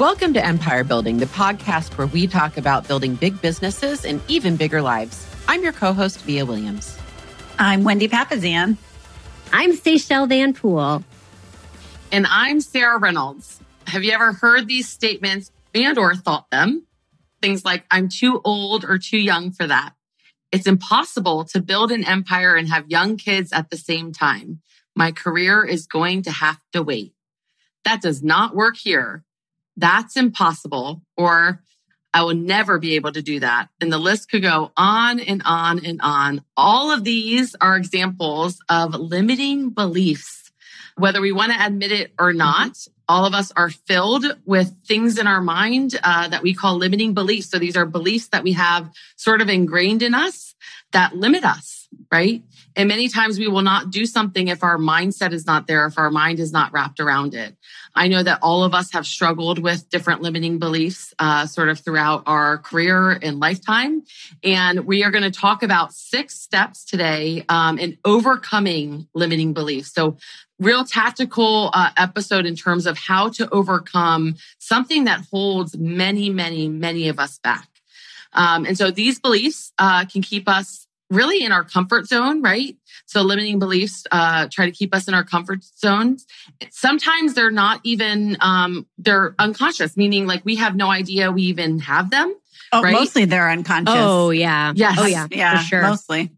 Welcome to Empire Building, the podcast where we talk about building big businesses and even bigger lives. I'm your co host, Vija Williams. I'm Wendy Papasan. I'm Seychelle Van Pool. And I'm Sarah Reynolds. Have you ever heard these statements and or thought them? Things like, I'm too old or too young for that. It's impossible to build an empire and have young kids at the same time. My career is going to have to wait. That does not work here. That's impossible. Or I will never be able to do that. And the list could go on and on and on. All of these are examples of limiting beliefs, whether we want to admit it or not. All of us are filled with things in our mind uh, that we call limiting beliefs. So these are beliefs that we have sort of ingrained in us that limit us, right? And many times we will not do something if our mindset is not there, if our mind is not wrapped around it. I know that all of us have struggled with different limiting beliefs uh, sort of throughout our career and lifetime. And we are going to talk about six steps today um, in overcoming limiting beliefs. So real tactical uh, episode in terms of how to overcome something that holds many, many, many of us back. Um, and so these beliefs uh, can keep us really in our comfort zone, right? So limiting beliefs uh, try to keep us in our comfort zones. Sometimes they're not even um, they're unconscious, meaning like we have no idea we even have them. Oh, right? mostly they're unconscious. Oh, yeah. Yes. Oh, yeah. yeah, For sure. Mostly.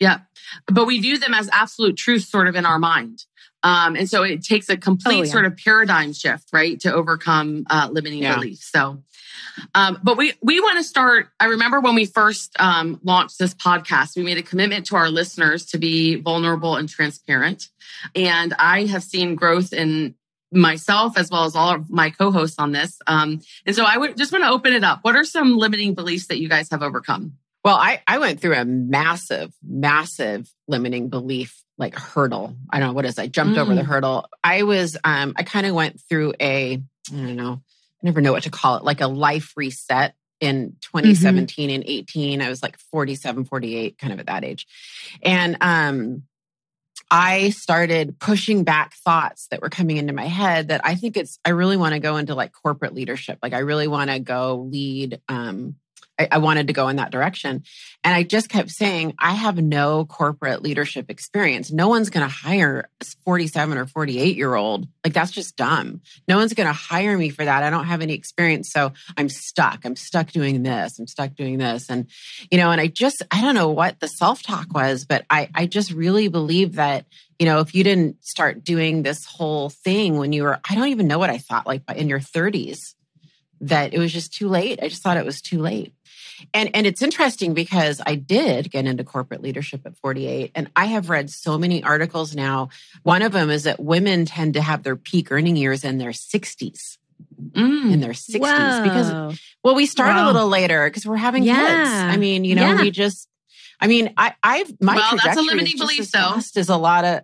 Yeah. But we view them as absolute truth sort of in our mind. Um, and so it takes a complete Oh, yeah. sort of paradigm shift, right, to overcome uh, limiting Yeah. beliefs. So, um, but we we want to start. I remember when we first um, launched this podcast, we made a commitment to our listeners to be vulnerable and transparent. And I have seen growth in myself as well as all of my co-hosts on this. Um, and so I would just want to open it up. What are some limiting beliefs that you guys have overcome? Well, I, I went through a massive, massive limiting belief like hurdle. I don't know what is. I jumped over the Mm. hurdle. I was, um, I kind of went through a, I don't know, I never know what to call it, like a life reset in 2017 and 18. I was like 47, 48, kind of at that age. And um, I started pushing back thoughts that were coming into my head that I think it's, I really want to go into like corporate leadership. Like I really want to go lead. Um, I, I wanted to go in that direction. And I just kept saying, I have no corporate leadership experience. No one's going to hire a 47 or 48 year old. Like that's just dumb. No one's going to hire me for that. I don't have any experience. So I'm stuck. I'm stuck doing this. I'm stuck doing this. And, you know, and I just, I don't know what the self talk was, but I, I just really believe that, you know, if you didn't start doing this whole thing when you were, I don't even know what I thought like in your 30s, that it was just too late. I just thought it was too late. And and it's interesting because I did get into corporate leadership at 48 and I have read so many articles now. One of them is that women tend to have their peak earning years in their 60s. Mm. In their 60s because well we start a little later because we're having kids. I mean, you know, Yeah. we just I mean, I I've my Well, that's a limiting is belief, though. as a lot of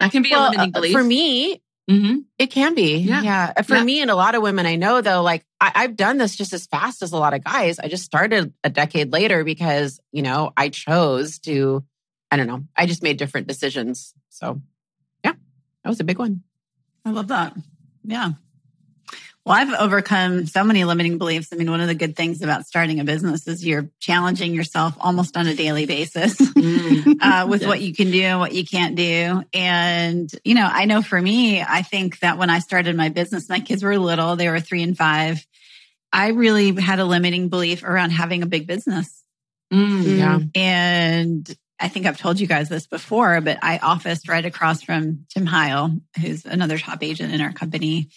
That can be well, a limiting uh, belief. for me hmm it can be. Yeah. Yeah. For Yeah. me and a lot of women I know though, like I, I've done this just as fast as a lot of guys. I just started a decade later because, you know, I chose to, I don't know, I just made different decisions. So yeah, that was a big one. I love that. Yeah. Well, I've overcome so many limiting beliefs. I mean, one of the good things about starting a business is you're challenging yourself almost on a daily basis Mm. uh, with what you can do and what you can't do. And, you know, I know for me, I think that when I started my business, my kids were little, they were three and five. I really had a limiting belief around having a big business. Mm. Yeah. And I think I've told you guys this before, but I officed right across from Tim Heil, who's another top agent in our company.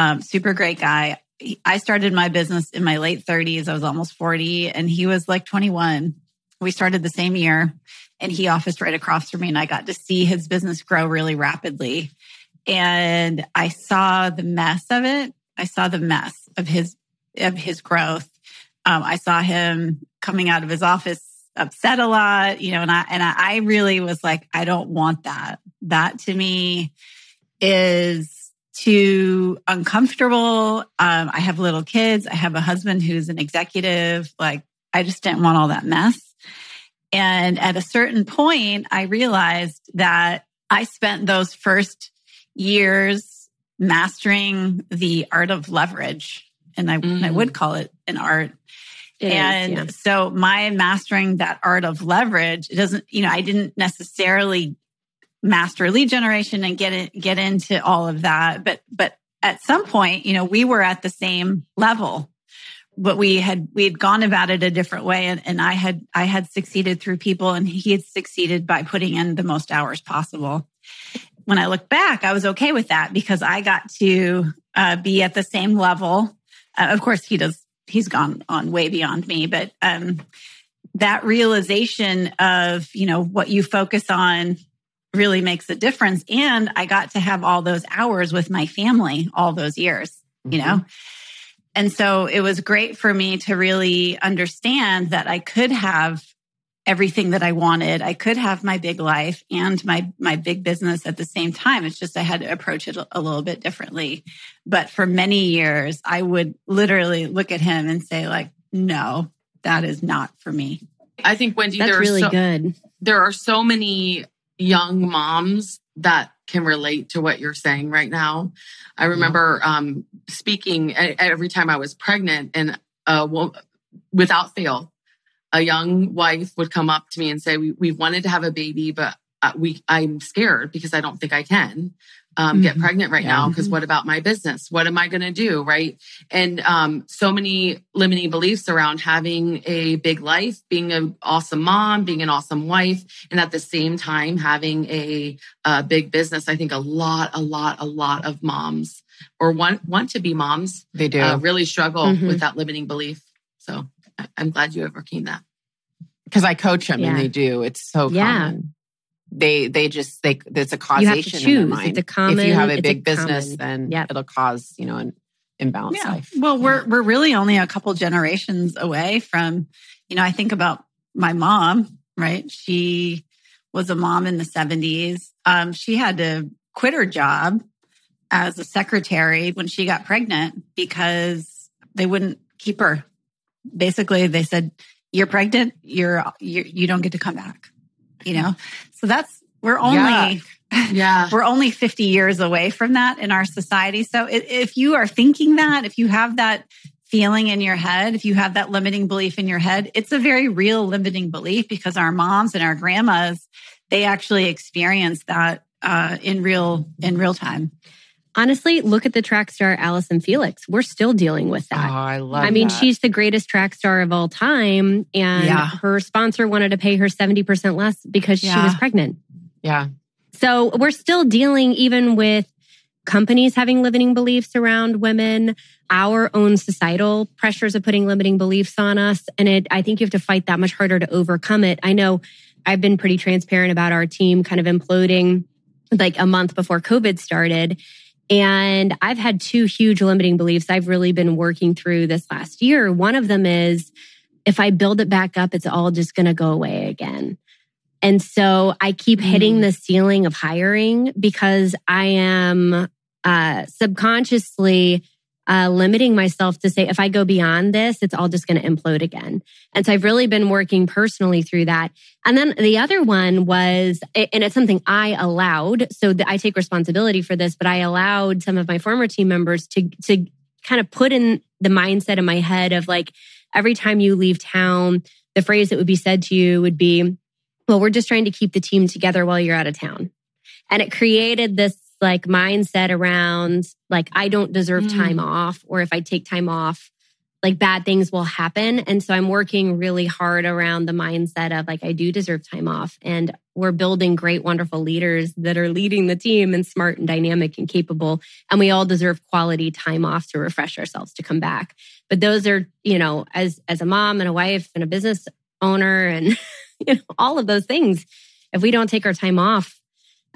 Um, super great guy. I started my business in my late 30s. I was almost 40, and he was like 21. We started the same year, and he officed right across from me, and I got to see his business grow really rapidly. And I saw the mess of it. I saw the mess of his of his growth. Um, I saw him coming out of his office upset a lot, you know, and I and I really was like, I don't want that. That to me is too uncomfortable. Um, I have little kids. I have a husband who's an executive. Like, I just didn't want all that mess. And at a certain point, I realized that I spent those first years mastering the art of leverage. And I, mm. I would call it an art. It and is, yeah. so my mastering that art of leverage, it doesn't, you know, I didn't necessarily master lead generation and get it, get into all of that. But, but at some point, you know, we were at the same level, but we had, we had gone about it a different way. And, and I had, I had succeeded through people and he had succeeded by putting in the most hours possible. When I look back, I was okay with that because I got to uh, be at the same level. Uh, of course, he does he's gone on way beyond me, but um, that realization of, you know, what you focus on really makes a difference. And I got to have all those hours with my family all those years, mm-hmm. you know? And so it was great for me to really understand that I could have everything that I wanted. I could have my big life and my my big business at the same time. It's just I had to approach it a little bit differently. But for many years, I would literally look at him and say like, "No, that is not for me." I think Wendy, that's there really so, good. There are so many young moms that can relate to what you're saying right now. I remember um, speaking every time I was pregnant, and uh, without fail, a young wife would come up to me and say, "We we wanted to have a baby, but uh, we I'm scared because I don't think I can um, mm-hmm. get pregnant right yeah. now. Because what about my business? What am I going to do? Right? And um, so many limiting beliefs around having a big life, being an awesome mom, being an awesome wife, and at the same time having a, a big business. I think a lot, a lot, a lot of moms or want want to be moms. They do uh, really struggle mm-hmm. with that limiting belief. So I'm glad you overcame that. Because I coach them yeah. and they do. It's so yeah. common. They they just they it's a causation in their mind. It's a common, if you have a big a business, common, then yep. it'll cause you know an imbalance. yeah. life. Well, yeah. we're we're really only a couple generations away from, you know, I think about my mom. Right, she was a mom in the 70s. Um, she had to quit her job as a secretary when she got pregnant because they wouldn't keep her basically they said, you're pregnant, you're, you're you don't get to come back. You know? So that's, we're only, yeah. we're only 50 years away from that in our society. So if you are thinking that, if you have that feeling in your head, if you have that limiting belief in your head, it's a very real limiting belief because our moms and our grandmas, they actually experience that uh, in real in real time honestly, look at the track star Allyson Felix. We're still dealing with that. Oh, I love I mean, that. she's the greatest track star of all time. And yeah. her sponsor wanted to pay her 70% less because yeah. she was pregnant. Yeah. So we're still dealing even with companies having limiting beliefs around women, our own societal pressures of putting limiting beliefs on us. And it, I think you have to fight that much harder to overcome it. I know I've been pretty transparent about our team kind of imploding like a month before COVID started. And I've had two huge limiting beliefs I've really been working through this last year. One of them is if I build it back up, it's all just going to go away again. And so I keep hitting mm. the ceiling of hiring because I am uh, subconsciously uh, limiting myself to say, if I go beyond this, it's all just going to implode again. And so I've really been working personally through that. And then the other one was, and it's something I allowed. So I take responsibility for this, but I allowed some of my former team members to, to kind of put in the mindset in my head of like, every time you leave town, the phrase that would be said to you would be, well, we're just trying to keep the team together while you're out of town. And it created this like mindset around like I don't deserve mm. time off or if I take time off like bad things will happen. And so I'm working really hard around the mindset of like I do deserve time off and we're building great wonderful leaders that are leading the team and smart and dynamic and capable. And we all deserve quality time off to refresh ourselves to come back. But those are you know as as a mom and a wife and a business owner and you know all of those things if we don't take our time off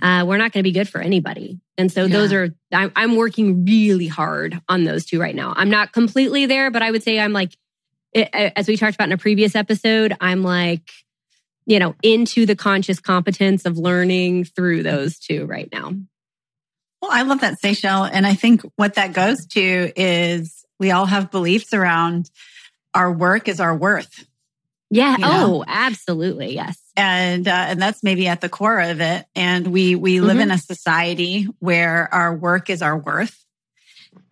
uh, we're not going to be good for anybody. And so yeah. those are, I'm, I'm, working really hard on those two right now. I'm not completely there, but I would say I'm like, it, as we talked about in a previous episode, I'm like, you know, into the conscious competence of learning through those two right now. Well, I love that, Seychelle. And I think what that goes to is we all have beliefs around our work is our worth. Yeah. You know? Oh, absolutely. Yes and uh, and that's maybe at the core of it. And we we live Mhm. in a society where our work is our worth.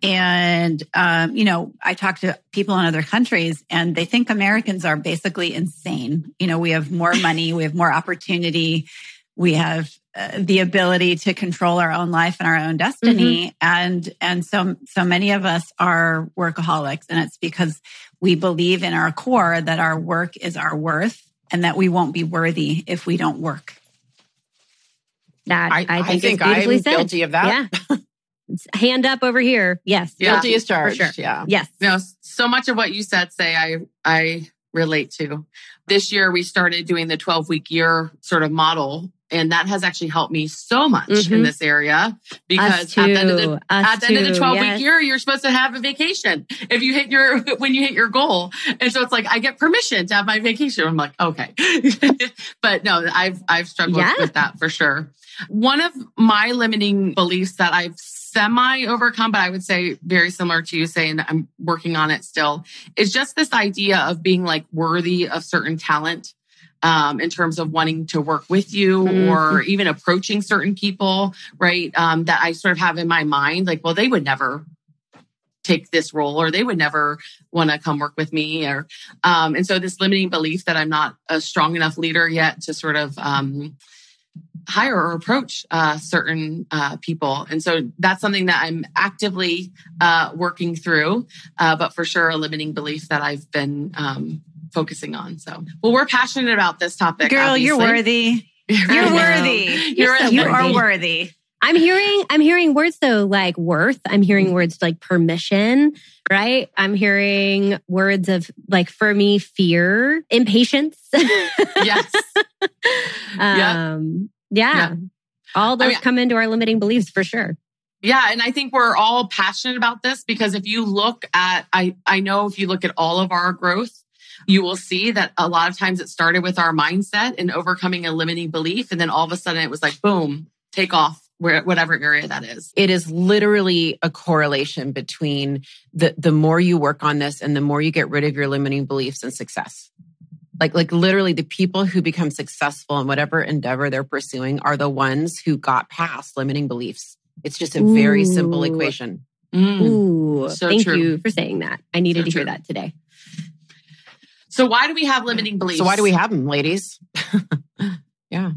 And um, you know, I talk to people in other countries, and they think Americans are basically insane. You know, we have more money, we have more opportunity, we have uh, the ability to control our own life and our own destiny, and and so so many of us are workaholics, and it's because we believe in our core that our work is our worth, and that we won't be worthy if we don't work. That I, I, I think, think, is beautifully I'm said. guilty of that. Yeah. Hand up over here. Yes. Yeah. Guilty as charged. sure. Yeah. Yes. You know, so much of what you said, say I I relate to. This year we started doing the 12 week year sort of model. And that has actually helped me so much in Mhm. this area because at the end of the. Us at the end of the too. 12 Yes. week year, you're supposed to have a vacation if you hit your, when you hit your goal. And so it's like, I get permission to have my vacation. I'm like, okay. but no, I've, I've struggled Yeah. with that for sure. One of my limiting beliefs that I've semi overcome, but I would say very similar to you saying that I'm working on it still is just this idea of being like worthy of certain talent. Um, in terms of wanting to work with you Mhm. or even approaching certain people, right? Um, that I sort of have in my mind, like, well, they would never take this role or they would never want to come work with me or um, and so this limiting belief that i'm not a strong enough leader yet to sort of um, hire or approach uh, certain uh, people and so that's something that i'm actively uh, working through uh, but for sure a limiting belief that i've been um, focusing on so well we're passionate about this topic Girl, you're worthy. You're worthy. You're so You worthy. are worthy. I'm hearing I'm hearing words though like worth. I'm hearing Mm-hmm. words like permission, right? I'm hearing words of like for me fear, impatience. yes um yeah. Yeah. All those mean- come into our limiting beliefs for sure. Yeah, and I think we're all passionate about this because if you look at I I know if you look at all of our growth, you will see that a lot of times it started with our mindset and overcoming a limiting belief and then all of a sudden it was like boom, take off where whatever area that is. It is literally a correlation between the the more you work on this and the more you get rid of your limiting beliefs and success. Like like literally the people who become successful in whatever endeavor they're pursuing are the ones who got past limiting beliefs. It's just a very simple equation. Mm. Ooh, So thank true. you for saying that. I needed So to hear that today. So why do we have limiting beliefs? So why do we have them, ladies? yeah.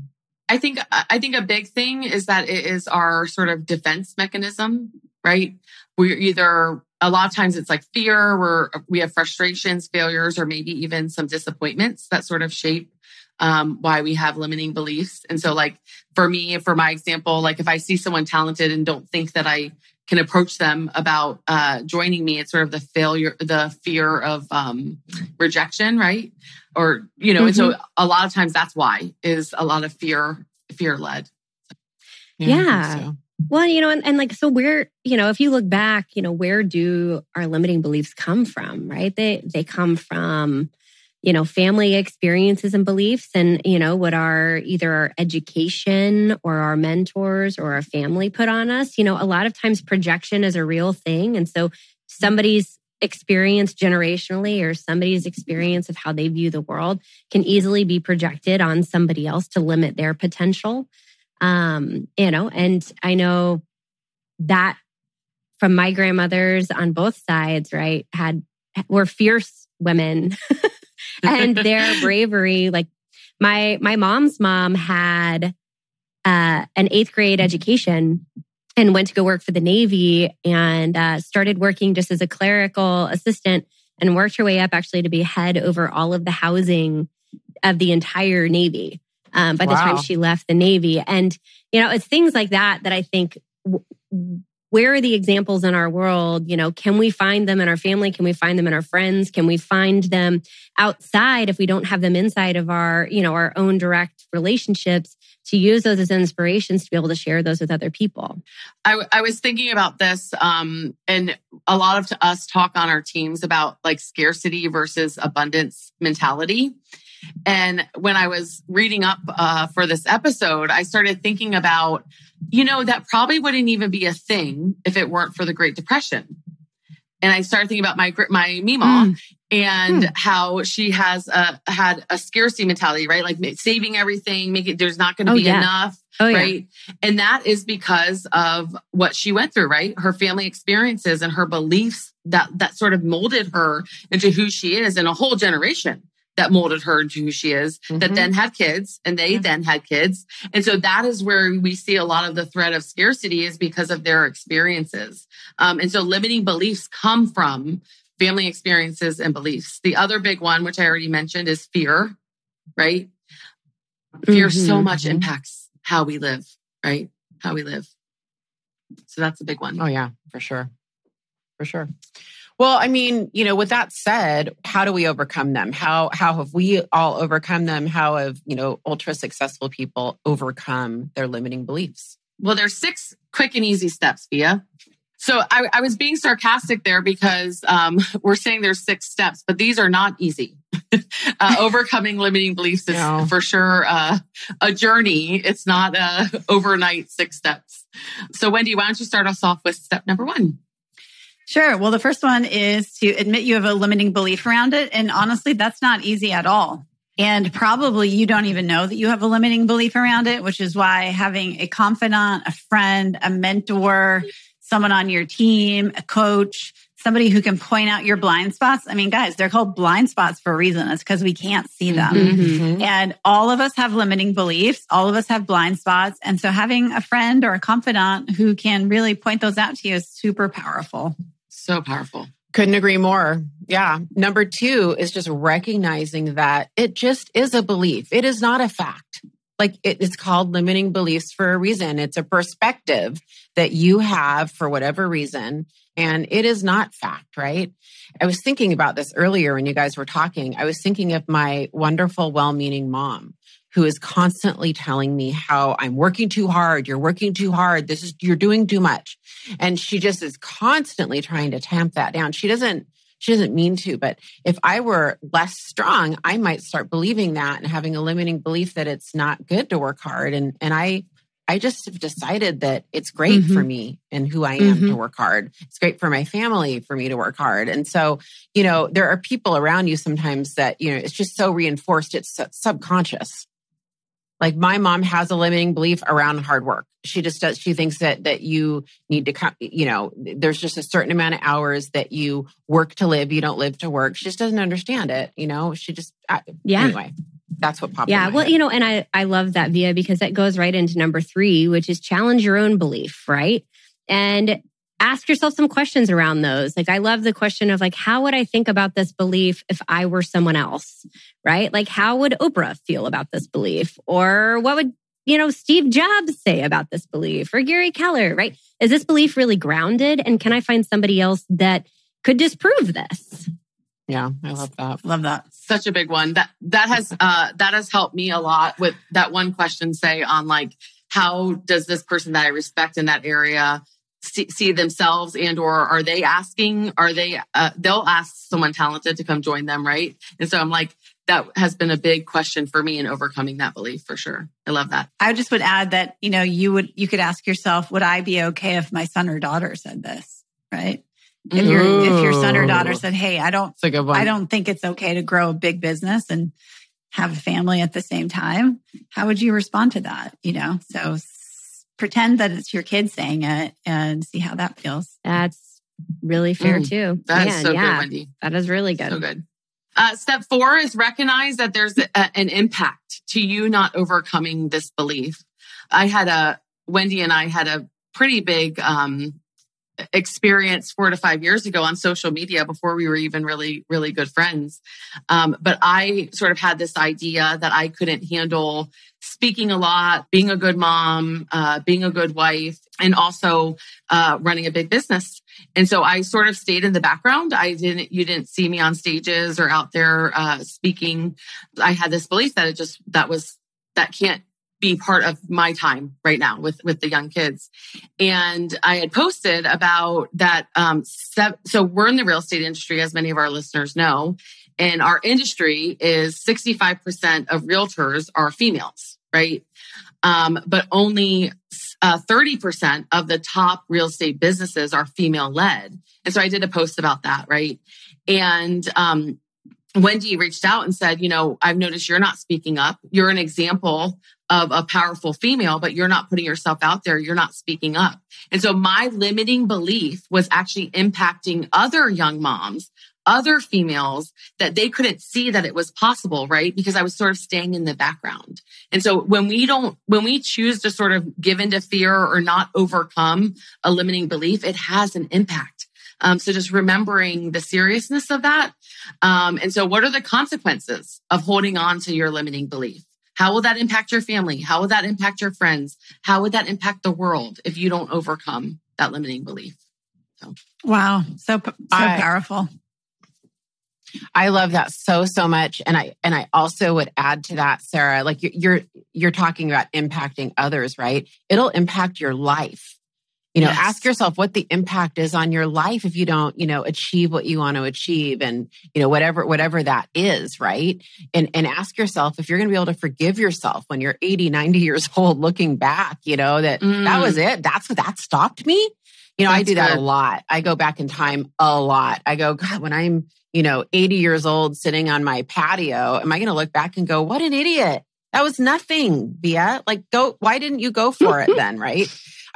I think I think a big thing is that it is our sort of defense mechanism, right? We're either a lot of times it's like fear, we're we have frustrations, failures, or maybe even some disappointments that sort of shape um, why we have limiting beliefs. And so, like for me, for my example, like if I see someone talented and don't think that I can approach them about uh, joining me, it's sort of the failure, the fear of um, rejection, right? Or you know, and so a lot of times that's why is a lot of fear, fear led. I think Yeah. so. Well, you know, and, and like, so where, you know, if you look back, you know, where do our limiting beliefs come from, right? They, they come from, you know, family experiences and beliefs and, you know, what our either our education or our mentors or our family put on us. You know, a lot of times projection is a real thing. And so somebody's experience generationally or somebody's experience of how they view the world can easily be projected on somebody else to limit their potential um you know and i know that from my grandmothers on both sides right had were fierce women and their bravery like my my mom's mom had uh an eighth grade education and went to go work for the navy and uh, started working just as a clerical assistant and worked her way up actually to be head over all of the housing of the entire navy um, by the time she left the navy. And you know it's things like that that i think w- where are the examples in our world? You know can we find them in our family? Can we find them in our friends? Can we find them outside if we don't have them inside of our you know our own direct relationships to use those as inspirations to be able to share those with other people? I, was thinking about this, um, and a lot of us talk on our teams about like scarcity versus abundance mentality. And when I was reading up uh, for this episode, I started thinking about, you know, that probably wouldn't even be a thing if it weren't for the Great Depression. and I started thinking about my my Mima Mm. and Hmm. how she has a, had a scarcity mentality, right? Like saving everything, make it, there's not going to Oh, be yeah. enough, Oh, yeah. right? And that is because of what she went through, right? Her family experiences and her beliefs that, that sort of molded her into who she is and a whole generation that molded her into who she is that Mhm. then had kids and they Yeah. then had kids. And so that is where we see a lot of the threat of scarcity is because of their experiences. Um, and so limiting beliefs come from family experiences and beliefs. The other big one, which I already mentioned, is fear, right? Fear so Mhm. much Mhm. impacts how we live, right? How we live. So that's a big one. Oh yeah, for sure. For sure. Well, I mean, you know, with that said, how do we overcome them? How how have we all overcome them? How have, you know, ultra successful people overcome their limiting beliefs? Well, there's six quick and easy steps, Vija. So I, I was being sarcastic there because um, we're saying there's six steps, but these are not easy. uh, overcoming limiting beliefs is No. for sure uh, a journey. It's not a overnight six steps. So Wendy, why don't you start us off with step number one? Sure. Well, the first one is to admit you have a limiting belief around it. And honestly, that's not easy at all. And probably you don't even know that you have a limiting belief around it, which is why having a confidant, a friend, a mentor, someone on your team, a coach, somebody who can point out your blind spots. I mean, guys, they're called blind spots for a reason. It's because we can't see them. Mhm. And all of us have limiting beliefs. All of us have blind spots. And so having a friend or a confidant who can really point those out to you is super powerful. So powerful. Couldn't agree more. Yeah. Number two is just recognizing that it just is a belief. It is not a fact. Like it, it's called limiting beliefs for a reason. It's a perspective that you have for whatever reason. And it is not fact, right? I was thinking about this earlier when you guys were talking. I was thinking of my wonderful, well meaning mom who is constantly telling me how I'm working too hard. You're working too hard. This is, you're doing too much. And she just is constantly trying to tamp that down. She doesn't, she doesn't mean to, but if I were less strong, I might start believing that and having a limiting belief that it's not good to work hard. And, and I, I just have decided that it's great for me and who I am to Mhm. work hard. It's great for my family for me to work hard. And so, you know, there are people around you sometimes that, you know, it's just so reinforced, it's subconscious. Like my mom has a limiting belief around hard work. She just does, she thinks that, that you need to come, you know, there's just a certain amount of hours that you work to live. You don't live to work. She just doesn't understand it. You know, she just, I, Yeah. anyway, that's what popped. Yeah. Well, you know, and I, I love that Vija because that goes right into number three, which is challenge your own belief, right? And ask yourself some questions around those. Like, I love the question of like, how would I think about this belief if I were someone else, right? Like, how would Oprah feel about this belief? Or what would, you know, Steve Jobs say about this belief or Gary Keller, right? Is this belief really grounded? And can I find somebody else that could disprove this? yeah, I love that. Love that. such a big one that that has uh that has helped me a lot with that one question say on like how does this person that i respect in that area see, see themselves and or are they asking are they uh, they'll ask someone talented to come join them right and so i'm like that has been a big question for me in overcoming that belief for sure i love that I just would add that, you know, you would, you could ask yourself, would I be okay if my son or daughter said this? Right. If your, if your son or daughter said, Hey, I don't, It's a good one. I don't think it's okay to grow a big business and have a family at the same time. How would you respond to that? You know, so s- pretend that it's your kid saying it and see how that feels. That's really fair Mm, too. That is Man, so yeah, good wendy That is really good. So good. Uh, step four is recognize that there's a, an impact to you not overcoming this belief. I had a, Wendy and I had a pretty big, um, experience four to five years ago on social media before we were even really, really good friends. Um, but I sort of had this idea that I couldn't handle speaking a lot, being a good mom, uh, being a good wife, and also uh, running a big business. And so I sort of stayed in the background. I didn't, you didn't see me on stages or out there uh, speaking. I had this belief that it just, that was, that can't be part of my time right now with, with the young kids. And I had posted about that. Um, sev- so we're in the real estate industry, as many of our listeners know, and our industry is 65% of realtors are females, right? Um, but only uh, 30% of the top real estate businesses are female led. And so I did a post about that, right? And um, Wendy reached out and said, you know, I've noticed you're not speaking up. You're an example of a powerful female, but you're not putting yourself out there. You're not speaking up. And so my limiting belief was actually impacting other young moms, other females that they couldn't see that it was possible, right? Because I was sort of staying in the background. And so when we don't, when we choose to sort of give into fear or not overcome a limiting belief, it has an impact. Um, so just remembering the seriousness of that. Um, and so what are the consequences of holding on to your limiting belief? How will that impact your family? How will that impact your friends? How would that impact the world if you don't overcome that limiting belief? So, wow, so so I, powerful. I love that so so much, and I and I also would add to that, Sarah. Like you're you're, you're talking about impacting others, right? It'll impact your life you know, yes. ask yourself what the impact is on your life if you don't, you know, achieve what you want to achieve and, you know, whatever, whatever that is, right? And, and ask yourself if you're going to be able to forgive yourself when you're 80, 90 years old looking back, you know, that mm. that was it. That's what that stopped me. You know, That's I do that good. a lot. I go back in time a lot. I go, God, when I'm, you know, 80 years old sitting on my patio, am I going to look back and go, what an idiot? That was nothing, Bia. Like, go, why didn't you go for it then? Right.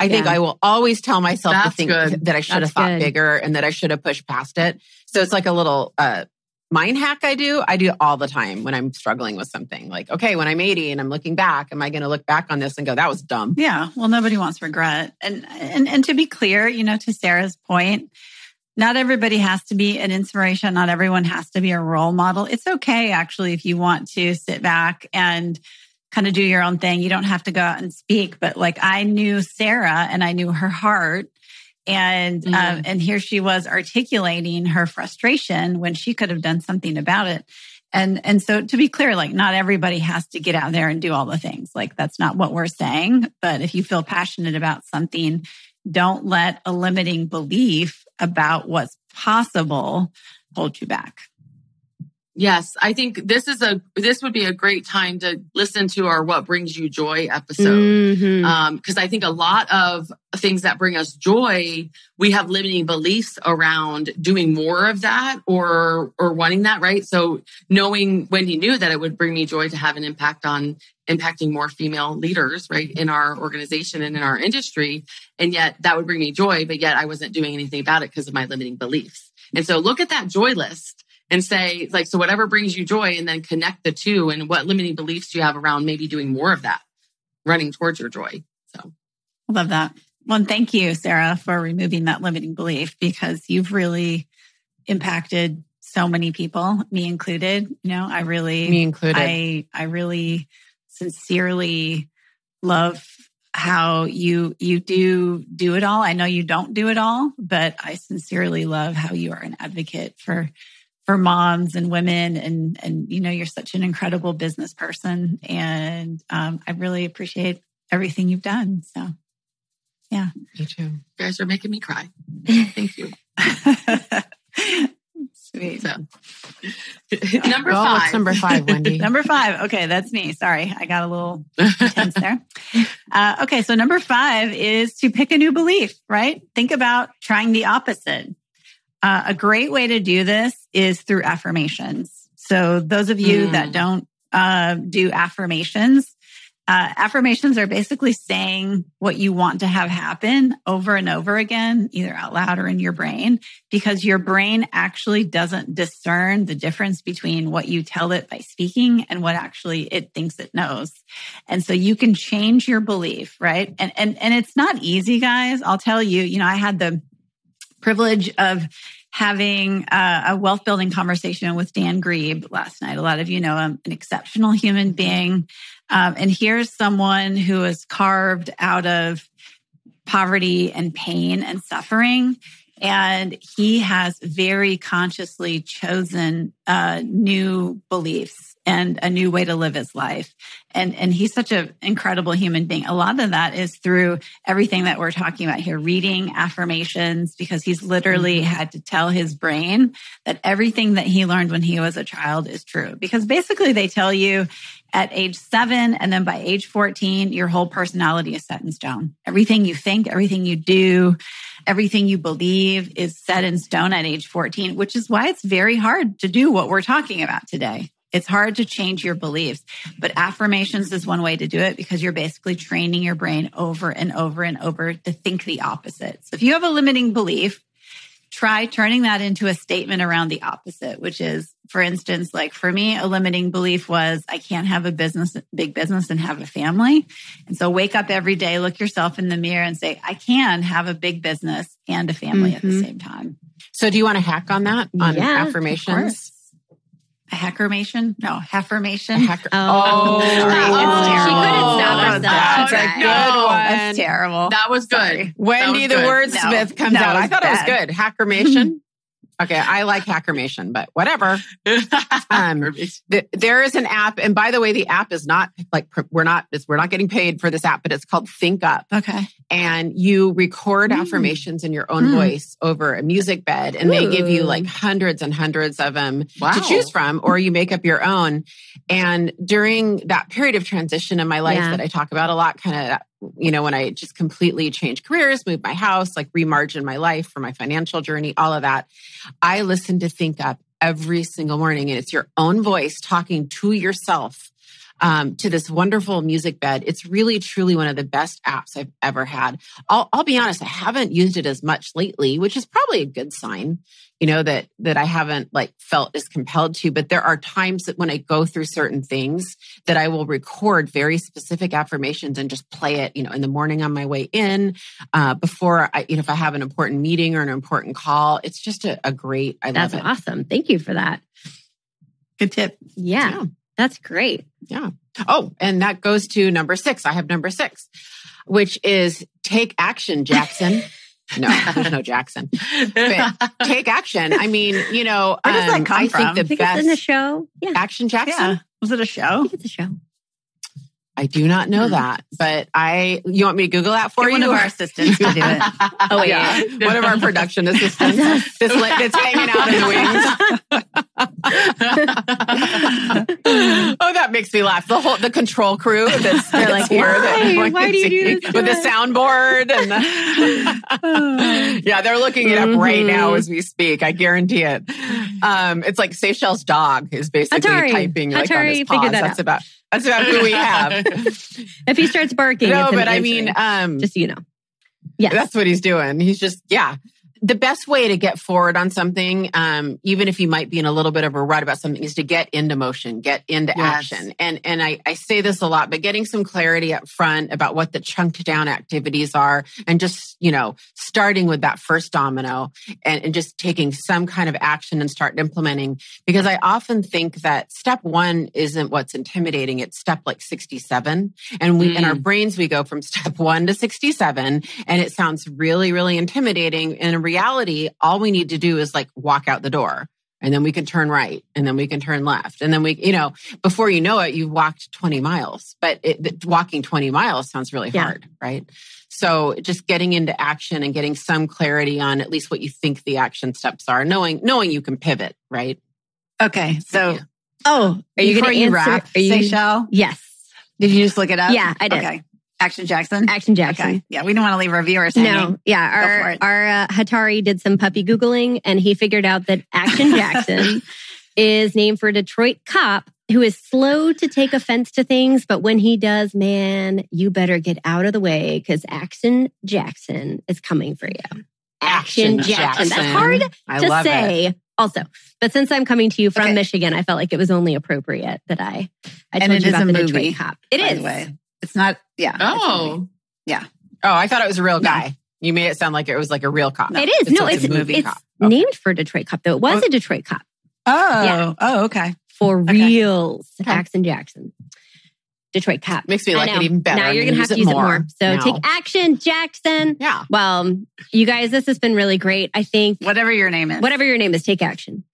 I think I will always tell myself That's to think good. that I should have thought good. bigger and that I should have pushed past it. So it's like a little uh, mind hack I do. I do all the time when I'm struggling with something. Like, okay, when I'm 80 and I'm looking back, am I going to look back on this and go, that was dumb? Yeah. Well, nobody wants regret. And and and to be clear, you know, to Sarah's point, not everybody has to be an inspiration. Not everyone has to be a role model. It's okay, actually, if you want to sit back and kind of do your own thing. You don't have to go out and speak. But like I knew Sarah and I knew her heart. And mm-hmm. um, and here she was articulating her frustration when she could have done something about it. And and so to be clear, like not everybody has to get out there and do all the things. Like that's not what we're saying. But if you feel passionate about something, don't let a limiting belief about what's possible hold you back. Yes, I think this is a this would be a great time to listen to our "What Brings You Joy" episode because mm-hmm. um, I think a lot of things that bring us joy, we have limiting beliefs around doing more of that or or wanting that, right? So knowing Wendy knew that it would bring me joy to have an impact on impacting more female leaders, right, in our organization and in our industry, and yet that would bring me joy, but yet I wasn't doing anything about it because of my limiting beliefs. And so look at that joy list and say like so whatever brings you joy and then connect the two and what limiting beliefs do you have around maybe doing more of that running towards your joy so. I love that. Well thank you sarah for removing that limiting belief because you've really impacted so many people me included you know i really me included. I i really sincerely love how you you do do it all. I know you don't do it all but i sincerely love how you are an advocate for for moms and women and and you know you're such an incredible business person and um, i really appreciate everything you've done so yeah. Me too. You guys are making me cry. Thank you. Sweet. So number well, five. number five wendy? Number five. Okay that's me. Sorry i got a little intense there. Uh, okay so number five is to pick a new belief right? Think about trying the opposite uh, a great way to do this is through affirmations. So, those of you mm. that don't uh, do affirmations, uh, affirmations are basically saying what you want to have happen over and over again, either out loud or in your brain, because your brain actually doesn't discern the difference between what you tell it by speaking and what actually it thinks it knows. And so you can change your belief, right? And and and it's not easy, guys. I'll tell you. You know, I had the privilege of having a, a wealth building conversation with Dan Grebe last night. A lot of you know him, an exceptional human being. Um, and here's someone who is carved out of poverty and pain and suffering. And he has very consciously chosen uh, new beliefs and a new way to live his life. And, and he's such an incredible human being. A lot of that is through everything that we're talking about here, reading affirmations, because he's literally mm-hmm. had to tell his brain that everything that he learned when he was a child is true. Because basically they tell you at age seven. And then by age 14, your whole personality is set in stone. Everything you think, everything you do, everything you believe is set in stone at age 14, which is why it's very hard to do what we're talking about today. It's hard to change your beliefs, but affirmations is one way to do it because you're basically training your brain over and over and over to think the opposite. So if you have a limiting belief, try turning that into a statement around the opposite, which is, for instance, like for me, a limiting belief was I can't have a business, big business and have a family. And so wake up every day, look yourself in the mirror and say, I can have a big business and a family mm-hmm. at the mm-hmm. same time. So do you want to hack on that on yeah, affirmations? A hackermation? No, affirmation. Hacker- oh, oh, sorry. Oh, she couldn't stop herself. That's a good no, one. That's terrible. That was good. Sorry. Wendy, was the wordsmith, no, comes out. I thought bad. it was good. Hackermation. Okay, I like Hackermation, but whatever. Um, th- there is an app, and by the way, the app is not like we're not we're not getting paid for this app, but it's called Think Up. Okay, and you record mm. affirmations in your own mm. voice over a music bed, and Ooh. they give you like hundreds and hundreds of them wow. to choose from, or you make up your own. And during that period of transition in my life yeah. that I talk about a lot, kind of you know, when I just completely changed careers, moved my house, like remargin my life for my financial journey, all of that, I listen to Think Up every single morning. And it's your own voice talking to yourself um, to this wonderful music bed. It's really, truly one of the best apps I've ever had. I'll, I'll be honest, I haven't used it as much lately, which is probably a good sign, you know, that, that I haven't like felt as compelled to. But there are times that when I go through certain things that I will record very specific affirmations and just play it, you know, in the morning on my way in, uh, before I, you know, if I have an important meeting or an important call. It's just a, a great, I That's love it. That's awesome. Thank you for that. Good tip. yeah. yeah. That's great. Yeah. Oh, and that goes to number six. I have number six, which is take action, Jackson. no, there's no Jackson. But take action. I mean, you know, Where does um, that come I from? think the think best in the show. Yeah. Action Jackson. Yeah. Was it a show? I think it's a show. I do not know mm. that, but I. You want me to Google that for Get you? One of our assistants to do it. oh yeah, one of our production assistants that's, that's hanging out in the wings. oh, that makes me laugh. The whole the control crew that's they're like here. Why? Why do you do this? With the soundboard and the, yeah, they're looking it up mm-hmm. right now mm-hmm. as we speak. I guarantee it. Um, it's like Seychelles dog is basically Hatari. typing like Hatari on his paws. That that's out. about that's about who we have. if he starts barking, no, but I mean, um, just so you know, yes, that's what he's doing. He's just yeah the best way to get forward on something, um, even if you might be in a little bit of a rut about something, is to get into motion, get into yes. action. And and I, I say this a lot, but getting some clarity up front about what the chunked down activities are, and just you know starting with that first domino and, and just taking some kind of action and start implementing. Because I often think that step one isn't what's intimidating; it's step like sixty seven, and we mm. in our mm. brains we go from step one to sixty seven, and it sounds really really intimidating. And reality, all we need to do is like walk out the door and then we can turn right and then we can turn left. And then we, you know, before you know it, you've walked 20 miles, but it, walking 20 miles sounds really yeah. hard, right? So just getting into action and getting some clarity on at least what you think the action steps are, knowing, knowing you can pivot, right? Okay. So, yeah. oh, are you going to answer? Wrap, are you, Seychelles? Yes. Did you just look it up? Yeah, I did. Okay. Action Jackson. Action Jackson. Okay. Yeah, we don't want to leave our viewers hanging. No, yeah. Our our uh, Hatari did some puppy googling, and he figured out that Action Jackson is named for a Detroit cop who is slow to take offense to things, but when he does, man, you better get out of the way because Action Jackson is coming for you. Action, Action Jackson. Jackson. That's hard I to say. It. Also, but since I'm coming to you from okay. Michigan, I felt like it was only appropriate that I I told and you about the movie, Detroit cop. It is. Way. It's not, yeah. Oh. Yeah. Oh, I thought it was a real guy. No. You made it sound like it was like a real cop. No, it is. It's no, it's, a movie it's cop. named okay. for Detroit cop, though. It was oh. a Detroit cop. Oh. Yeah. Oh, okay. For okay. reals. Okay. Action Jackson. Detroit cop. Makes me like it even better. Now you're going to have to use it more. So no. take action, Jackson. Yeah. Well, you guys, this has been really great. I think. Whatever your name is. Whatever your name is, take action.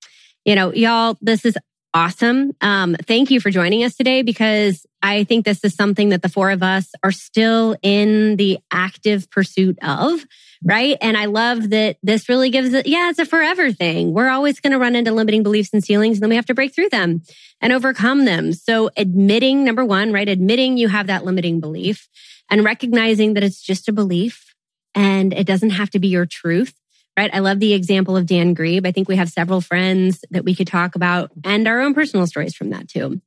You know, y'all, this is awesome. Um, thank you for joining us today because I think this is something that the four of us are still in the active pursuit of. right? And I love that this really gives it, yeah, it's a forever thing. We're always going to run into limiting beliefs and ceilings, and then we have to break through them and overcome them. So admitting, number one, right? Admitting you have that limiting belief and recognizing that it's just a belief and it doesn't have to be your truth. Right. I love the example of Dan Grebe. I think we have several friends that we could talk about and our own personal stories from that too.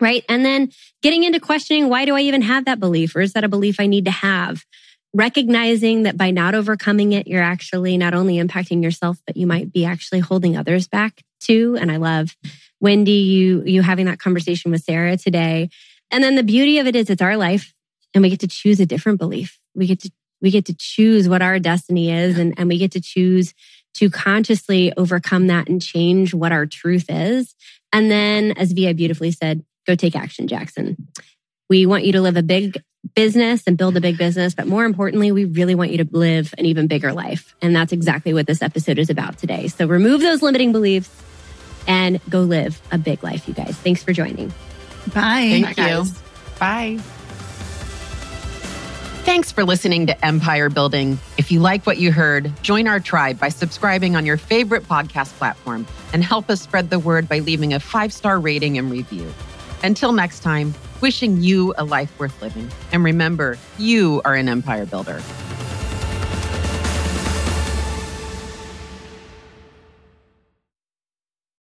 Right. And then getting into questioning, why do I even have that belief? Or is that a belief I need to have? recognizing that by not overcoming it, you're actually not only impacting yourself, but you might be actually holding others back too. And I love Wendy, you, you having that conversation with Sarah today. And then the beauty of it is it's our life and we get to choose a different belief. We get to, we get to choose what our destiny is and, and we get to choose to consciously overcome that and change what our truth is. And then, as Vi beautifully said, go take action, Jackson. We want you to live a big business and build a big business. But more importantly, we really want you to live an even bigger life. And that's exactly what this episode is about today. So remove those limiting beliefs and go live a big life, you guys. Thanks for joining. Bye. Thank Bye, you. Bye. Thanks for listening to Empire Building. If you like what you heard, join our tribe by subscribing on your favorite podcast platform and help us spread the word by leaving a five star rating and review. Until next time, wishing you a life worth living. And remember, you are an empire builder.